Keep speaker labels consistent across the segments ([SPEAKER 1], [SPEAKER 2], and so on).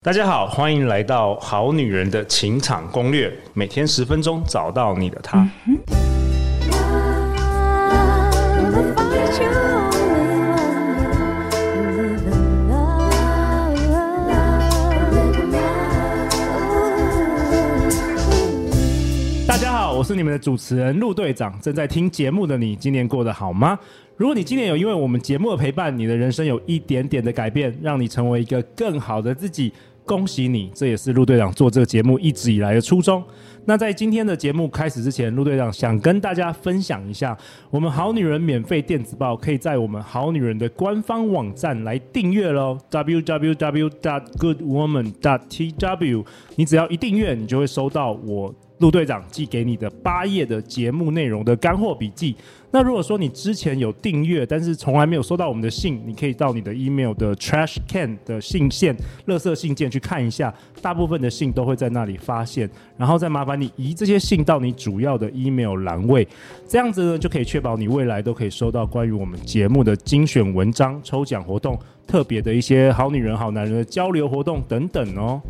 [SPEAKER 1] 大家好，欢迎来到《好女人的情场攻略》，每天十分钟，找到你的他。大家好，我是你们的主持人陆队长。正在听节目的你，今年过得好吗？如果你今年有因为我们节目的陪伴，你的人生有一点点的改变，让你成为一个更好的自己。恭喜你，这也是陆队长做这个节目一直以来的初衷。那在今天的节目开始之前，陆队长想跟大家分享一下，我们好女人免费电子报可以在我们好女人的官方网站来订阅喽，www.goodwoman.tw。你只要一订阅，你就会收到我陆队长寄给你的八页的节目内容的干货笔记。那如果说你之前有订阅，但是从来没有收到我们的信，你可以到你的 email 的 trash can 的信件、垃圾信件去看一下，大部分的信都会在那里发现，然后再麻烦你移这些信到你主要的 email 栏位，这样子呢就可以确保你未来都可以收到关于我们节目的精选文章、抽奖活动、特别的一些好女人、好男人的交流活动等等哦。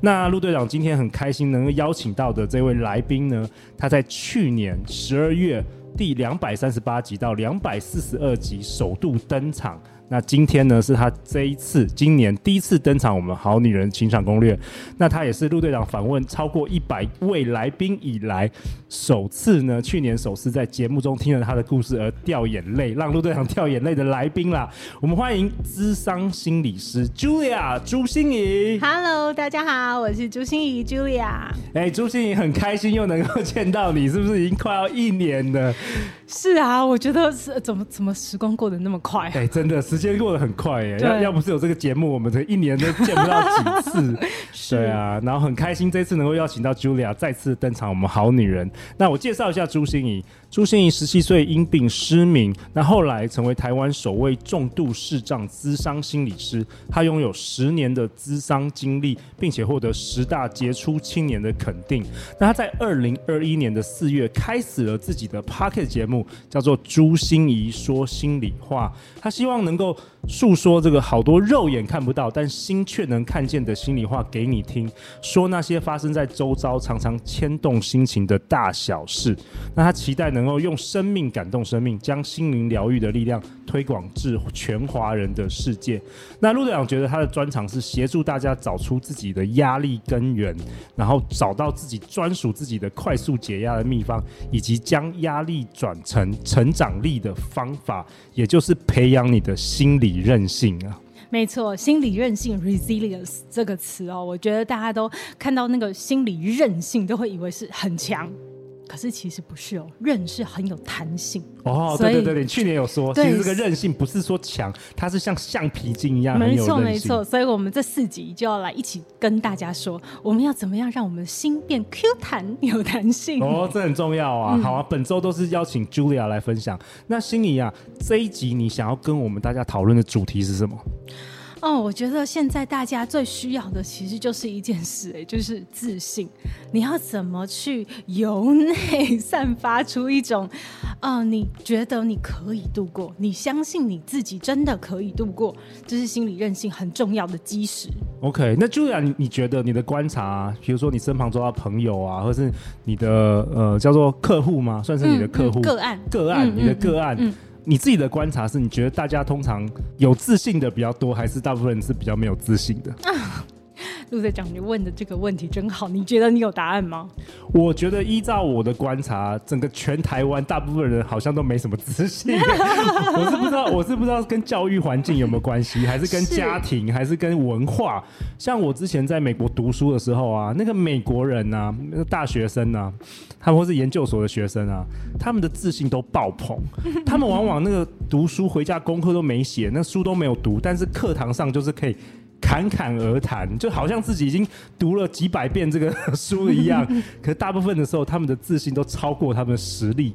[SPEAKER 1] 那陆队长今天很开心能够邀请到的这位来宾呢，他在去年十二月。第两百三十八集到两百四十二集首度登场。那今天呢，是他这一次今年第一次登场，我们好女人情场攻略。那他也是陆队长访问超过一百位来宾以来，首次呢，去年首次在节目中听了他的故事而掉眼泪，让陆队长掉眼泪的来宾啦。我们欢迎咨商心理师 Julia 朱心怡。
[SPEAKER 2] Hello，大家好，我是朱心怡 Julia。
[SPEAKER 1] 哎、欸，朱心怡很开心又能够见到你，是不是已经快要一年了？
[SPEAKER 2] 是啊，我觉得是怎么怎么时光过得那么快？啊？哎、
[SPEAKER 1] 欸，真的是。时间过得很快耶，要要不是有这个节目，我们这一年都见不到几次。对啊，然后很开心这次能够邀请到 Julia 再次登场，我们好女人。那我介绍一下朱心怡。朱心怡十七岁因病失明，那后来成为台湾首位重度视障咨商心理师。她拥有十年的咨商经历，并且获得十大杰出青年的肯定。那她在二零二一年的四月开始了自己的 Pocket 节目，叫做《朱心怡说心里话》。她希望能够 people 诉说这个好多肉眼看不到，但心却能看见的心里话给你听，说那些发生在周遭、常常牵动心情的大小事。那他期待能够用生命感动生命，将心灵疗愈的力量推广至全华人的世界。那陆队长觉得他的专长是协助大家找出自己的压力根源，然后找到自己专属自己的快速解压的秘方，以及将压力转成成长力的方法，也就是培养你的心理韧性啊。
[SPEAKER 2] 没错，心理韧性 （resilience） 这个词哦，我觉得大家都看到那个心理韧性，都会以为是很强。可是其实不是哦，韧是很有弹性
[SPEAKER 1] 哦。对对对，你去年有说，其实这个韧性不是说强，它是像橡皮筋一样。
[SPEAKER 2] 没错没错，所以我们这四集就要来一起跟大家说，我们要怎么样让我们的心变 Q 弹有弹性
[SPEAKER 1] 哦，这很重要啊。嗯、好啊，本周都是邀请 Julia 来分享。那心仪啊，这一集你想要跟我们大家讨论的主题是什么？
[SPEAKER 2] 哦，我觉得现在大家最需要的其实就是一件事，哎，就是自信。你要怎么去由内 散发出一种，呃，你觉得你可以度过，你相信你自己真的可以度过，这是心理韧性很重要的基石。
[SPEAKER 1] OK，那 Julia，你你觉得你的观察啊，比如说你身旁周到朋友啊，或是你的呃叫做客户吗？算是你的客户、
[SPEAKER 2] 嗯嗯、个案
[SPEAKER 1] 个案，你的个案。你自己的观察是，你觉得大家通常有自信的比较多，还是大部分人是比较没有自信的？
[SPEAKER 2] 陆队长，你问的这个问题真好，你觉得你有答案吗？
[SPEAKER 1] 我觉得依照我的观察，整个全台湾大部分人好像都没什么自信。我是不知道，我是不知道跟教育环境有没有关系，还是跟家庭，是还是跟文化？像我之前在美国读书的时候啊，那个美国人啊，那个大学生啊，他们或是研究所的学生啊，他们的自信都爆棚。他们往往那个读书回家功课都没写，那书都没有读，但是课堂上就是可以。侃侃而谈，就好像自己已经读了几百遍这个书一样。可是大部分的时候，他们的自信都超过他们的实力。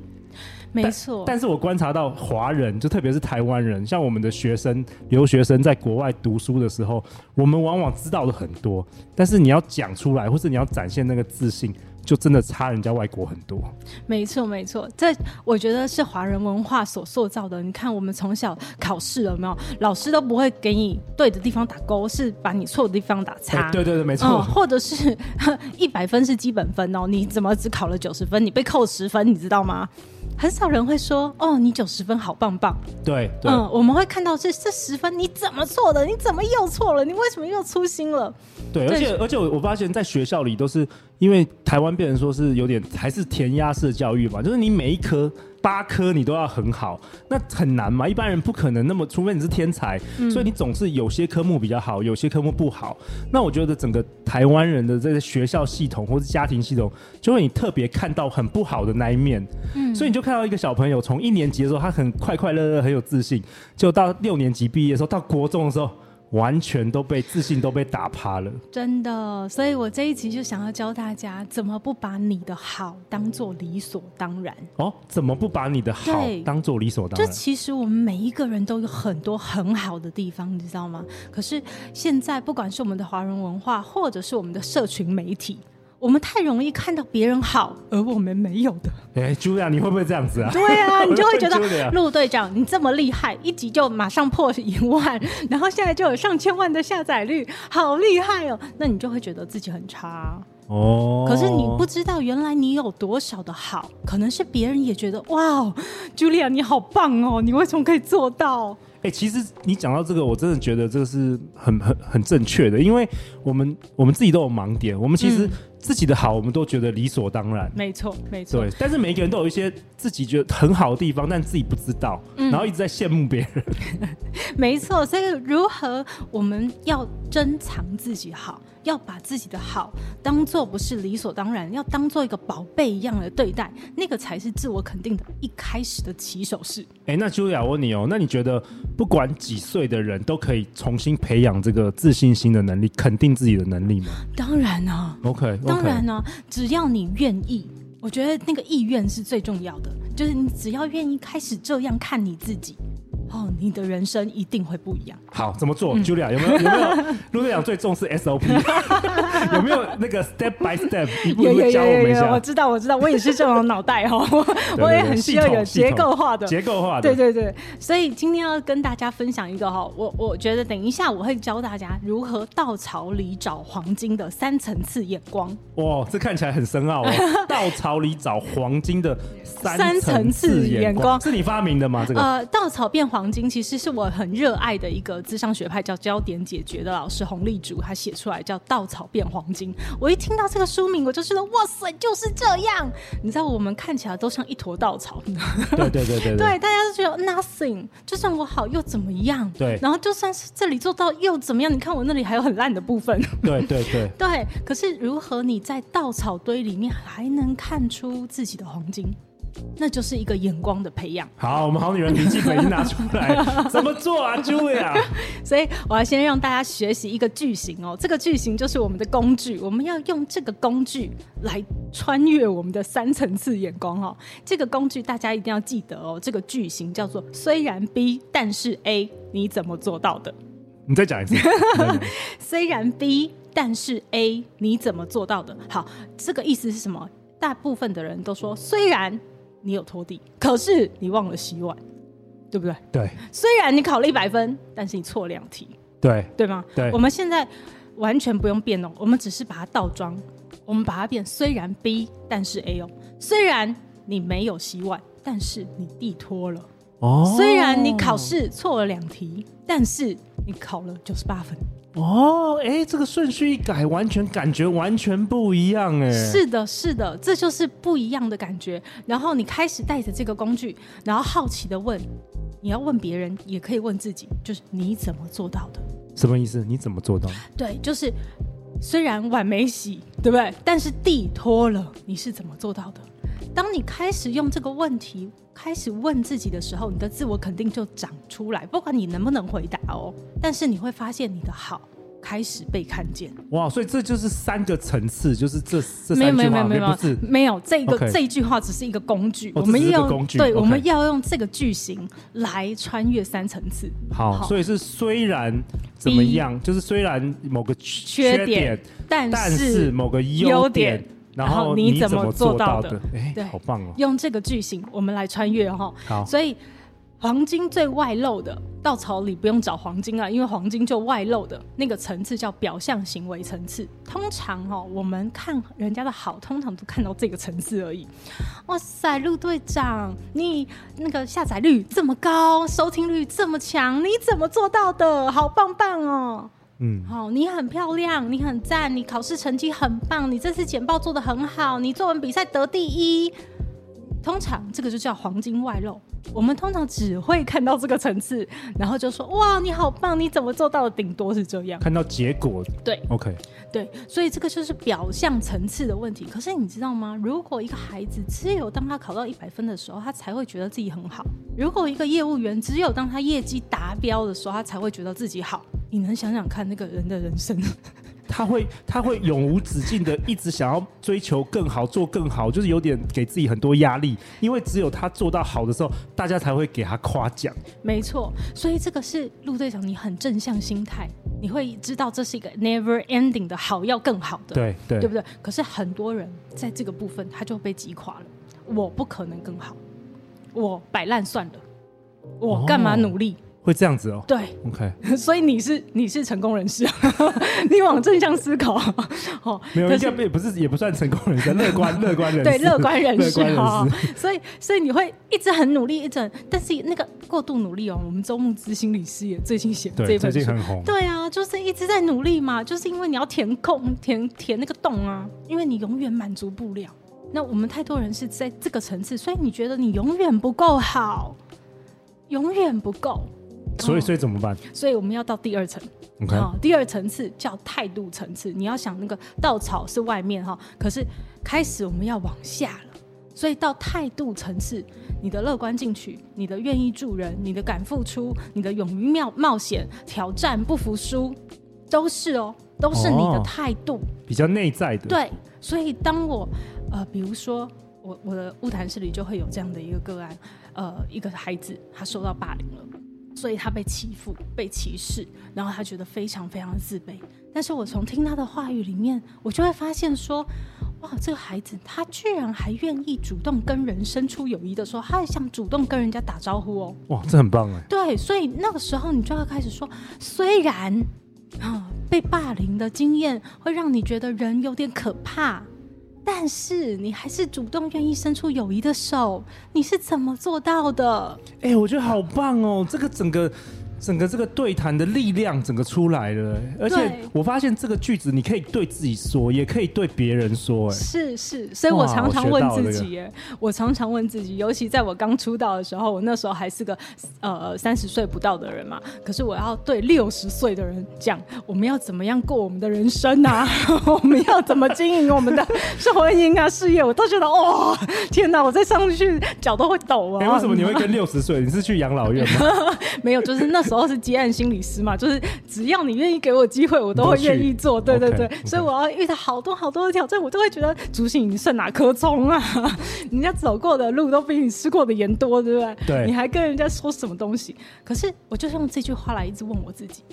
[SPEAKER 2] 没错。
[SPEAKER 1] 但是我观察到华人，就特别是台湾人，像我们的学生、留学生在国外读书的时候，我们往往知道的很多，但是你要讲出来，或是你要展现那个自信。就真的差人家外国很多，
[SPEAKER 2] 没错没错，这我觉得是华人文化所塑造的。你看，我们从小考试有没有，老师都不会给你对的地方打勾，是把你错的地方打叉。
[SPEAKER 1] 对对对，没错。嗯，
[SPEAKER 2] 或者是 一百分是基本分哦，你怎么只考了九十分？你被扣十分，你知道吗？很少人会说哦，你九十分好棒棒。
[SPEAKER 1] 对，对
[SPEAKER 2] 嗯，我们会看到这这十分你怎么错的？你怎么又错了？你为什么又粗心了？
[SPEAKER 1] 对，而且而且我我发现，在学校里都是因为台湾变成说是有点还是填鸭式的教育嘛，就是你每一科。八科你都要很好，那很难嘛？一般人不可能那么，除非你是天才，嗯、所以你总是有些科目比较好，有些科目不好。那我觉得整个台湾人的这个学校系统或是家庭系统，就会你特别看到很不好的那一面。嗯，所以你就看到一个小朋友从一年级的时候，他很快快乐乐，很有自信，就到六年级毕业的时候，到国中的时候。完全都被自信都被打趴了，
[SPEAKER 2] 真的。所以我这一集就想要教大家，怎么不把你的好当做理所当然？
[SPEAKER 1] 哦，怎么不把你的好当做理所当然？
[SPEAKER 2] 就其实我们每一个人都有很多很好的地方，你知道吗？可是现在，不管是我们的华人文化，或者是我们的社群媒体。我们太容易看到别人好，而我们没有的。
[SPEAKER 1] 哎，Julia，你会不会这样子啊？
[SPEAKER 2] 对啊，你就会觉得陆队长你这么厉害，一集就马上破一万，然后现在就有上千万的下载率，好厉害哦！那你就会觉得自己很差哦。可是你不知道，原来你有多少的好，可能是别人也觉得哇，Julia 你好棒哦，你为什么可以做到？
[SPEAKER 1] 哎、欸，其实你讲到这个，我真的觉得这个是很很很正确的，因为我们我们自己都有盲点，我们其实自己的好，我们都觉得理所当然。
[SPEAKER 2] 没错、嗯，没错。
[SPEAKER 1] 对，但是每个人都有一些自己觉得很好的地方，但自己不知道，嗯、然后一直在羡慕别人。
[SPEAKER 2] 没错，所以如何我们要珍藏自己好？要把自己的好当做不是理所当然，要当做一个宝贝一样的对待，那个才是自我肯定的一开始的起手式。
[SPEAKER 1] 哎，那 Julia 我问你哦，那你觉得不管几岁的人都可以重新培养这个自信心的能力，肯定自己的能力吗？
[SPEAKER 2] 当然啊
[SPEAKER 1] ，OK.
[SPEAKER 2] 当然啊，只要你愿意，我觉得那个意愿是最重要的，就是你只要愿意开始这样看你自己。哦，你的人生一定会不一样。
[SPEAKER 1] 好，怎么做？Julia 有没有有没有？陆队长最重视 SOP，有没有那个 step by step 一步一步教我们一下？
[SPEAKER 2] 我知道，我知道，我也是这种脑袋哈，我也很需要有结构化的、
[SPEAKER 1] 结构化的。
[SPEAKER 2] 对对对，所以今天要跟大家分享一个哈，我我觉得等一下我会教大家如何稻草里找黄金的三层次眼光。
[SPEAKER 1] 哇，这看起来很深奥哦！稻草里找黄金的三层次眼光，是你发明的吗？这个
[SPEAKER 2] 呃，稻草变黄。金其实是我很热爱的一个智商学派，叫焦点解决的老师洪立竹，他写出来叫《稻草变黄金》。我一听到这个书名，我就觉得哇塞，就是这样。你知道，我们看起来都像一坨稻草。
[SPEAKER 1] 对对对对对，
[SPEAKER 2] 对，大家都觉得 nothing，就算我好又怎么样？
[SPEAKER 1] 对。
[SPEAKER 2] 然后就算是这里做到又怎么样？你看我那里还有很烂的部分。
[SPEAKER 1] 对对对。
[SPEAKER 2] 对，可是如何你在稻草堆里面还能看出自己的黄金？那就是一个眼光的培养。
[SPEAKER 1] 好，我们好女人笔记本已经拿出来，怎么做啊，Julia？
[SPEAKER 2] 所以我要先让大家学习一个句型哦，这个句型就是我们的工具，我们要用这个工具来穿越我们的三层次眼光哦。这个工具大家一定要记得哦，这个句型叫做虽然 B，但是 A，你怎么做到的？
[SPEAKER 1] 你再讲一次。
[SPEAKER 2] 虽然 B，但是 A，你怎么做到的？好，这个意思是什么？大部分的人都说虽然。你有拖地，可是你忘了洗碗，对不对？
[SPEAKER 1] 对。
[SPEAKER 2] 虽然你考了一百分，但是你错两题，
[SPEAKER 1] 对
[SPEAKER 2] 对吗？
[SPEAKER 1] 对。
[SPEAKER 2] 我们现在完全不用变哦，我们只是把它倒装，我们把它变。虽然 B，但是 A 哦。虽然你没有洗碗，但是你地拖了。哦。虽然你考试错了两题，但是你考了九十八分。
[SPEAKER 1] 哦，哎，这个顺序一改，完全感觉完全不一样哎。
[SPEAKER 2] 是的，是的，这就是不一样的感觉。然后你开始带着这个工具，然后好奇的问，你要问别人，也可以问自己，就是你怎么做到的？
[SPEAKER 1] 什么意思？你怎么做到？
[SPEAKER 2] 对，就是虽然碗没洗，对不对？但是地拖了，你是怎么做到的？当你开始用这个问题开始问自己的时候，你的自我肯定就长出来。不管你能不能回答哦，但是你会发现你的好开始被看见。
[SPEAKER 1] 哇，所以这就是三个层次，就是这这
[SPEAKER 2] 没有没有没有没有这
[SPEAKER 1] 个
[SPEAKER 2] 这一句话只是一个工具，
[SPEAKER 1] 哦
[SPEAKER 2] 我们要
[SPEAKER 1] 这只是个工具对
[SPEAKER 2] 我们要用这个句型来穿越三层次。
[SPEAKER 1] 好，
[SPEAKER 2] 好
[SPEAKER 1] 所以是虽然怎么样，就是虽然某个缺
[SPEAKER 2] 缺点但
[SPEAKER 1] 但
[SPEAKER 2] 是
[SPEAKER 1] 是某
[SPEAKER 2] 个
[SPEAKER 1] 优
[SPEAKER 2] 点，
[SPEAKER 1] 然
[SPEAKER 2] 然后
[SPEAKER 1] 后
[SPEAKER 2] 你怎
[SPEAKER 1] 么做
[SPEAKER 2] 做到的
[SPEAKER 1] 的？哎
[SPEAKER 2] 对，
[SPEAKER 1] 好棒哦！
[SPEAKER 2] 用这个句型，我们来穿越哈。
[SPEAKER 1] 好，
[SPEAKER 2] 所以黄金最外露的稻草里不用找黄金啊，因为黄金就外露的那个层次叫表象行为层次。通常哈，我们看人家的好，通常都看到这个层次而已。哇塞，陆队长，你那个下载率这么高，收听率这么强，你怎么做到的？好棒棒哦！
[SPEAKER 1] 嗯，
[SPEAKER 2] 好，你很漂亮，你很赞，你考试成绩很棒，你这次简报做的很好，你作文比赛得第一。通常这个就叫黄金外露。我们通常只会看到这个层次，然后就说哇，你好棒，你怎么做到的？顶多是这样。
[SPEAKER 1] 看到结果，
[SPEAKER 2] 对
[SPEAKER 1] ，OK，
[SPEAKER 2] 对，所以这个就是表象层次的问题。可是你知道吗？如果一个孩子只有当他考到一百分的时候，他才会觉得自己很好；如果一个业务员只有当他业绩达标的时候，他才会觉得自己好。你能想想看，那个人的人生？
[SPEAKER 1] 他会他会永无止境的一直想要追求更好，做更好，就是有点给自己很多压力，因为只有他做到好的时候，大家才会给他夸奖。
[SPEAKER 2] 没错，所以这个是陆队长，你很正向心态，你会知道这是一个 never ending 的好，要更好的，
[SPEAKER 1] 对对，
[SPEAKER 2] 对不对？可是很多人在这个部分他就被击垮了，我不可能更好，我摆烂算了，我干嘛努力？
[SPEAKER 1] 哦会这样子哦，
[SPEAKER 2] 对
[SPEAKER 1] ，OK，
[SPEAKER 2] 所以你是你是成功人士，你往正向思考，哦，
[SPEAKER 1] 没有，
[SPEAKER 2] 可是
[SPEAKER 1] 应该也不是也不算成功人士，乐观乐观人士，
[SPEAKER 2] 对乐观人士
[SPEAKER 1] 乐观人士。
[SPEAKER 2] 哈，所以所以你会一直很努力，一直，但是那个过度努力哦，我们周牧之心理师也最近写
[SPEAKER 1] 这，
[SPEAKER 2] 本书，
[SPEAKER 1] 最近很红，
[SPEAKER 2] 对啊，就是一直在努力嘛，就是因为你要填空填填那个洞啊，因为你永远满足不了。那我们太多人是在这个层次，所以你觉得你永远不够好，永远不够。
[SPEAKER 1] 所以，所以怎么办？
[SPEAKER 2] 所以我们要到第二层
[SPEAKER 1] ，OK，
[SPEAKER 2] 哦，第二层次叫态度层次。你要想那个稻草是外面哈，可是开始我们要往下了。所以到态度层次，你的乐观进取，你的愿意助人，你的敢付出，你的勇于冒冒险、挑战、不服输，都是哦，都是你的态度，
[SPEAKER 1] 哦，比较内在的。
[SPEAKER 2] 对，所以当我呃，比如说我我的物谈室里就会有这样的一个个案，呃，一个孩子他受到霸凌了。所以他被欺负、被歧视，然后他觉得非常非常的自卑。但是我从听他的话语里面，我就会发现说，哇，这个孩子他居然还愿意主动跟人伸出友谊的时候，他还想主动跟人家打招呼哦。
[SPEAKER 1] 哇，这很棒哎。
[SPEAKER 2] 对，所以那个时候你就要开始说，虽然啊被霸凌的经验会让你觉得人有点可怕。但是你还是主动愿意伸出友谊的手，你是怎么做到的？
[SPEAKER 1] 哎、我觉得好棒哦！这个整个。整个这个对谈的力量整个出来了，而且我发现这个句子你可以对自己说，也可以对别人说，哎，
[SPEAKER 2] 是是，所以我常常问自己，哎，我常常问自己，尤其在我刚出道的时候，我那时候还是个呃三十岁不到的人嘛，可是我要对六十岁的人讲，我们要怎么样过我们的人生啊？我们要怎么经营我们的婚姻啊、事业？我都觉得哇，天哪，我再上去脚都会抖啊！
[SPEAKER 1] 哎，为什么你会跟六十岁？你是去养老院吗？
[SPEAKER 2] 没有，就是那时候。都是接案心理师嘛，就是只要你愿意给我机会，我都会愿意做。对对对，okay, 所以我要遇到好多好多的挑战，我都会觉得竹醒你剩哪颗葱啊？人家走过的路都比你吃过的盐多，对不对？
[SPEAKER 1] 对，
[SPEAKER 2] 你还跟人家说什么东西？可是我就是用这句话来一直问我自己，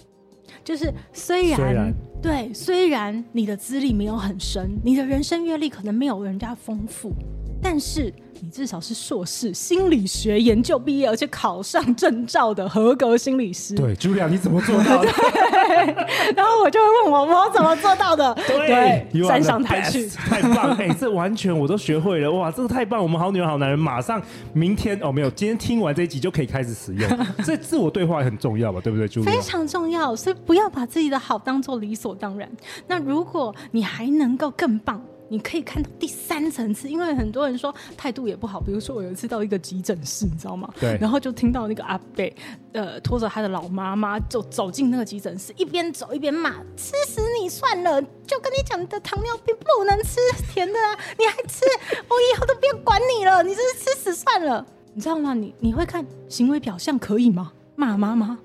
[SPEAKER 2] 就是虽然对，虽然你的资历没有很深，你的人生阅历可能没有人家丰富，但是。你至少是硕士心理学研究毕业，而且考上证照的合格心理师。
[SPEAKER 1] 对，Julia，你怎么做到的？
[SPEAKER 2] 然后我就会问我，我怎么做到的？
[SPEAKER 1] 对，
[SPEAKER 2] 站上台去，
[SPEAKER 1] 太棒！哎、欸，这完全我都学会了，哇，这个太棒！我们好女人好男人，马上明天哦，没有，今天听完这一集就可以开始使用。这自我对话很重要吧？对不对，Julia？
[SPEAKER 2] 非常重要，所以不要把自己的好当做理所当然。那如果你还能够更棒。你可以看到第三层次，因为很多人说态度也不好。比如说，我有一次到一个急诊室，你知道吗？
[SPEAKER 1] 对。
[SPEAKER 2] 然后就听到那个阿伯，呃，拖着他的老妈妈就走进那个急诊室，一边走一边骂：“吃死你算了！就跟你讲，你的糖尿病不能吃甜的啊，你还吃，我以后都不要管你了，你这是吃死算了。”你知道吗？你你会看行为表象可以吗？骂妈妈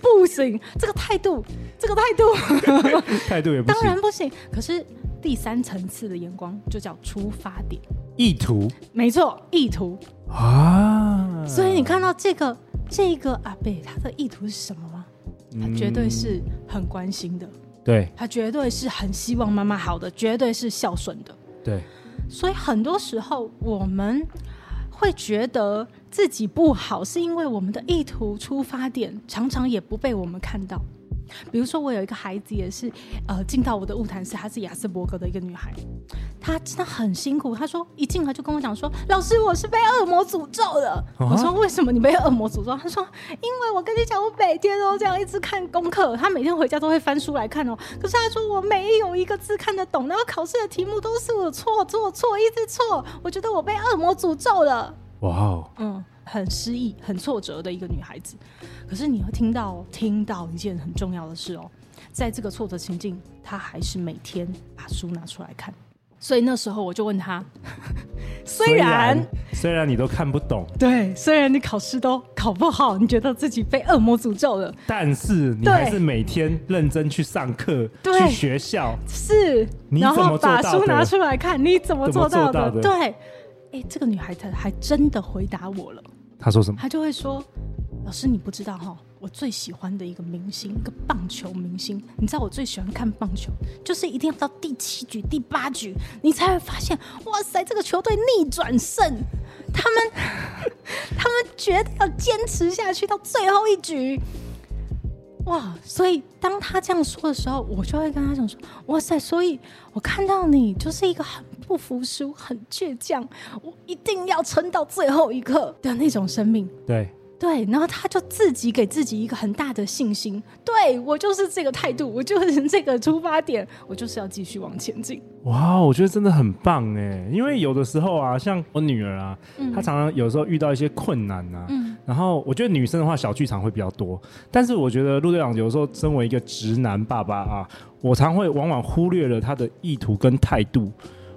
[SPEAKER 2] 不行，这个态度。这个态度，
[SPEAKER 1] 态度也不行，
[SPEAKER 2] 当然不行。可是第三层次的眼光就叫出发点，
[SPEAKER 1] 意图，
[SPEAKER 2] 没错，意图
[SPEAKER 1] 啊。
[SPEAKER 2] 所以你看到这个这个阿贝，他的意图是什么吗？他绝对是很关心的，
[SPEAKER 1] 对，
[SPEAKER 2] 他绝对是很希望妈妈好的，绝对是孝顺的，
[SPEAKER 1] 对。
[SPEAKER 2] 所以很多时候我们会觉得自己不好，是因为我们的意图出发点常常也不被我们看到。比如说，我有一个孩子，也是呃进到我的物谈室，她是亚斯伯格的一个女孩，她真的很辛苦。她说一进来就跟我讲说：“老师，我是被恶魔诅咒的。”我说：“为什么你被恶魔诅咒？”她说：“因为我跟你讲，我每天都这样一直看功课，她每天回家都会翻书来看哦。可是她说我没有一个字看得懂，然后考试的题目都是我错错错，一直错。我觉得我被恶魔诅咒了。”哇哦，嗯。很失意、很挫折的一个女孩子，可是你会听到听到一件很重要的事哦，在这个挫折情境，她还是每天把书拿出来看。所以那时候我就问她：虽然
[SPEAKER 1] 虽然你都看不懂，
[SPEAKER 2] 对，虽然你考试都考不好，你觉得自己被恶魔诅咒了，
[SPEAKER 1] 但是你还是每天认真去上课、去学校，
[SPEAKER 2] 是，然后把书拿出来看，你怎么做到的？对，哎、欸，这个女孩子还真的回答我了。
[SPEAKER 1] 她说什么？
[SPEAKER 2] 她就会说：“老师，你不知道哈，我最喜欢的一个明星，一个棒球明星。你知道我最喜欢看棒球，就是一定要到第七局、第八局，你才会发现，哇塞，这个球队逆转胜，他们 他们绝对要坚持下去到最后一局。哇！所以当他这样说的时候，我就会跟他讲说：哇塞！所以我看到你就是一个很。”不服输，很倔强，我一定要撑到最后一刻的那种生命。
[SPEAKER 1] 对
[SPEAKER 2] 对，然后他就自己给自己一个很大的信心。对，我就是这个态度，我就是这个出发点，我就是要继续往前进。
[SPEAKER 1] 哇，我觉得真的很棒哎！因为有的时候啊，像我女儿啊，嗯、她常常有时候遇到一些困难啊，嗯、然后我觉得女生的话小剧场会比较多，但是我觉得陆队长有时候身为一个直男爸爸啊，我常会往往忽略了他的意图跟态度。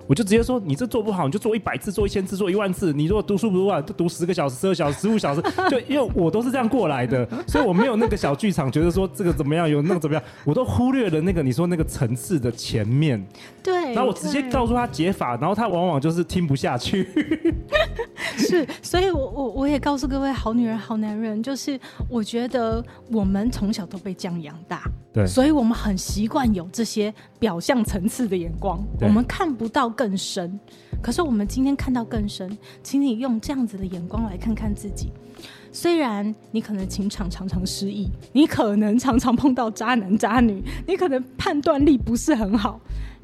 [SPEAKER 1] 我就直接说，你这做不好，你就做一百次，做一千次，做一万次。你如果读书不读完，就读十个小时、十二小时、十五小时。就因为我都是这样过来的，所以我没有那个小剧场，觉得说这个怎么样，有那个怎么样，我都忽略了那个你说那个层次的前面。
[SPEAKER 2] 对。
[SPEAKER 1] 然后我直接告诉他解法，然后他往往就是听不下去。
[SPEAKER 2] 是，所以我我我也告诉各位好女人、好男人，就是我觉得我们从小都被这样养大。
[SPEAKER 1] 对，
[SPEAKER 2] 所以我们很习惯有这些表象层次的眼光，我们看不到更深。可是我们今天看到更深，请你用这样子的眼光来看看自己。虽然你可能情场常常失意，你可能常常碰到渣男渣女，你可能判断力不是很好。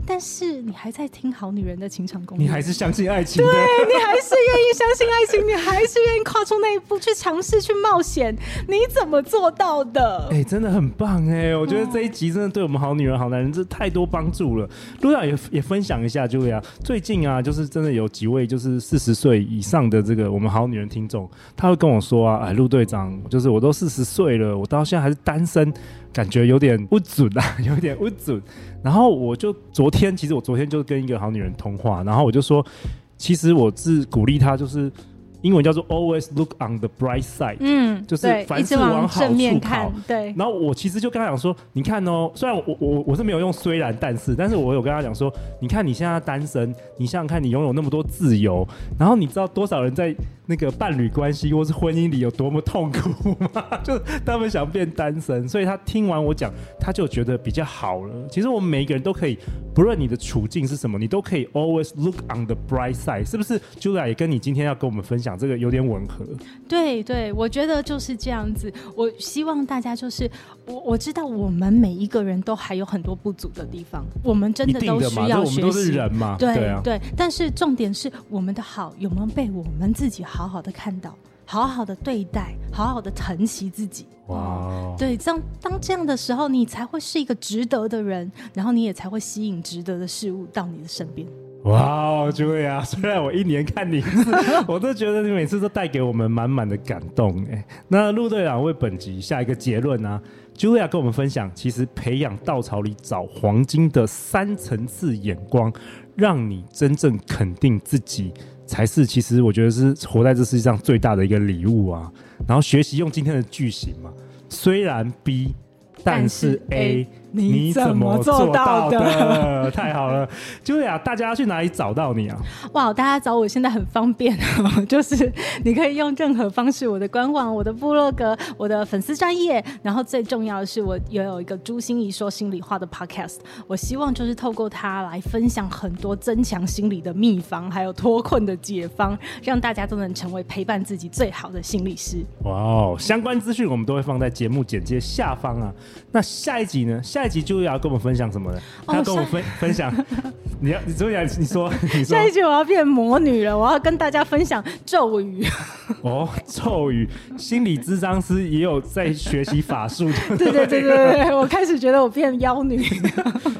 [SPEAKER 2] 但是你还在听好女人的情场攻略，
[SPEAKER 1] 你还是相信爱情，
[SPEAKER 2] 对，你还是愿意相信爱情，你还是愿意跨出那一步去尝试去冒险，你怎么做到的？
[SPEAKER 1] 哎、欸，真的很棒哎、欸！我觉得这一集真的对我们好女人、好男人这太多帮助了。陆亚也也分享一下，就这样。最近啊，就是真的有几位就是四十岁以上的这个我们好女人听众，他会跟我说啊，哎，陆队长，就是我都四十岁了，我到现在还是单身。感觉有点不准啊，有点不准。然后我就昨天，其实我昨天就跟一个好女人通话，然后我就说，其实我是鼓励她，就是。英文叫做 Always look on the bright side，嗯，就是凡事往好处看。
[SPEAKER 2] 对。
[SPEAKER 1] 然后我其实就跟他讲说，你看哦，虽然我我我是没有用虽然但是，但是我有跟他讲说，你看你现在单身，你想想看你拥有那么多自由，然后你知道多少人在那个伴侣关系或是婚姻里有多么痛苦吗？就是他们想变单身，所以他听完我讲，他就觉得比较好了。其实我们每一个人都可以，不论你的处境是什么，你都可以 always look on the bright side，是不是？Julia 也跟你今天要跟我们分享。这个有点吻合，
[SPEAKER 2] 对对，我觉得就是这样子。我希望大家就是我我知道我们每一个人都还有很多不足的地方，我们真的都需要学习。我们都是人嘛，对对，啊、对。但是重点是我们的好有没有被我们自己好好的看到，好好的对待，好好的疼惜自己。哇，对，这样当这样的时候，你才会是一个值得的人，然后你也才会吸引值得的事物到你的身边。
[SPEAKER 1] 哇，，Julia，，虽然我一年看你一次，我都觉得你每次都带给我们满满的感动。哎，那陆队长为本集下一个结论呢、啊？朱莉亚跟我们分享，其实培养稻草里找黄金的三层次眼光，让你真正肯定自己，才是其实我觉得是活在这世界上最大的一个礼物啊。然后学习用今天的句型嘛，虽然 B。但是 A。你怎么做到的？太好了，Julia，大家要去哪里找到你啊？
[SPEAKER 2] 哇，大家找我现在很方便，就是你可以用任何方式，我的官网、我的部落格、我的粉丝专业，然后最重要的是，我也有一个朱心怡说心里话的 Podcast。我希望就是透过它来分享很多增强心理的秘方，还有脱困的解方，让大家都能成为陪伴自己最好的心理师。
[SPEAKER 1] 哇哦，相关资讯我们都会放在节目简介下方啊。那下一集呢？下下一集就要跟我们分享什么呢？他要跟我分分享，你要你终于要你说，你说
[SPEAKER 2] 下一集我要变魔女了，我要跟大家分享咒语。
[SPEAKER 1] 哦，咒语，心理咨商师也有在学习法术。
[SPEAKER 2] 对对对对对，我开始觉得我变妖女。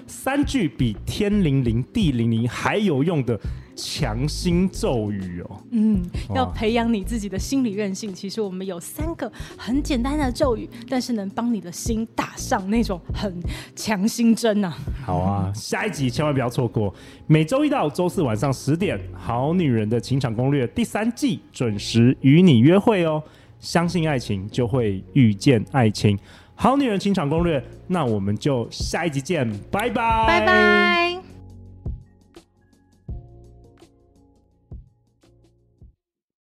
[SPEAKER 1] 三句比天灵灵地灵灵还有用的。强心咒语哦，
[SPEAKER 2] 嗯，要培养你自己的心理韧性。其实我们有三个很简单的咒语，但是能帮你的心打上那种很强心针呐。
[SPEAKER 1] 好啊，下一集千万不要错过，每周一到周四晚上十点，《好女人的情场攻略》第三季准时与你约会哦。相信爱情，就会遇见爱情，《好女人情场攻略》，那我们就下一集见，拜拜，
[SPEAKER 2] 拜拜。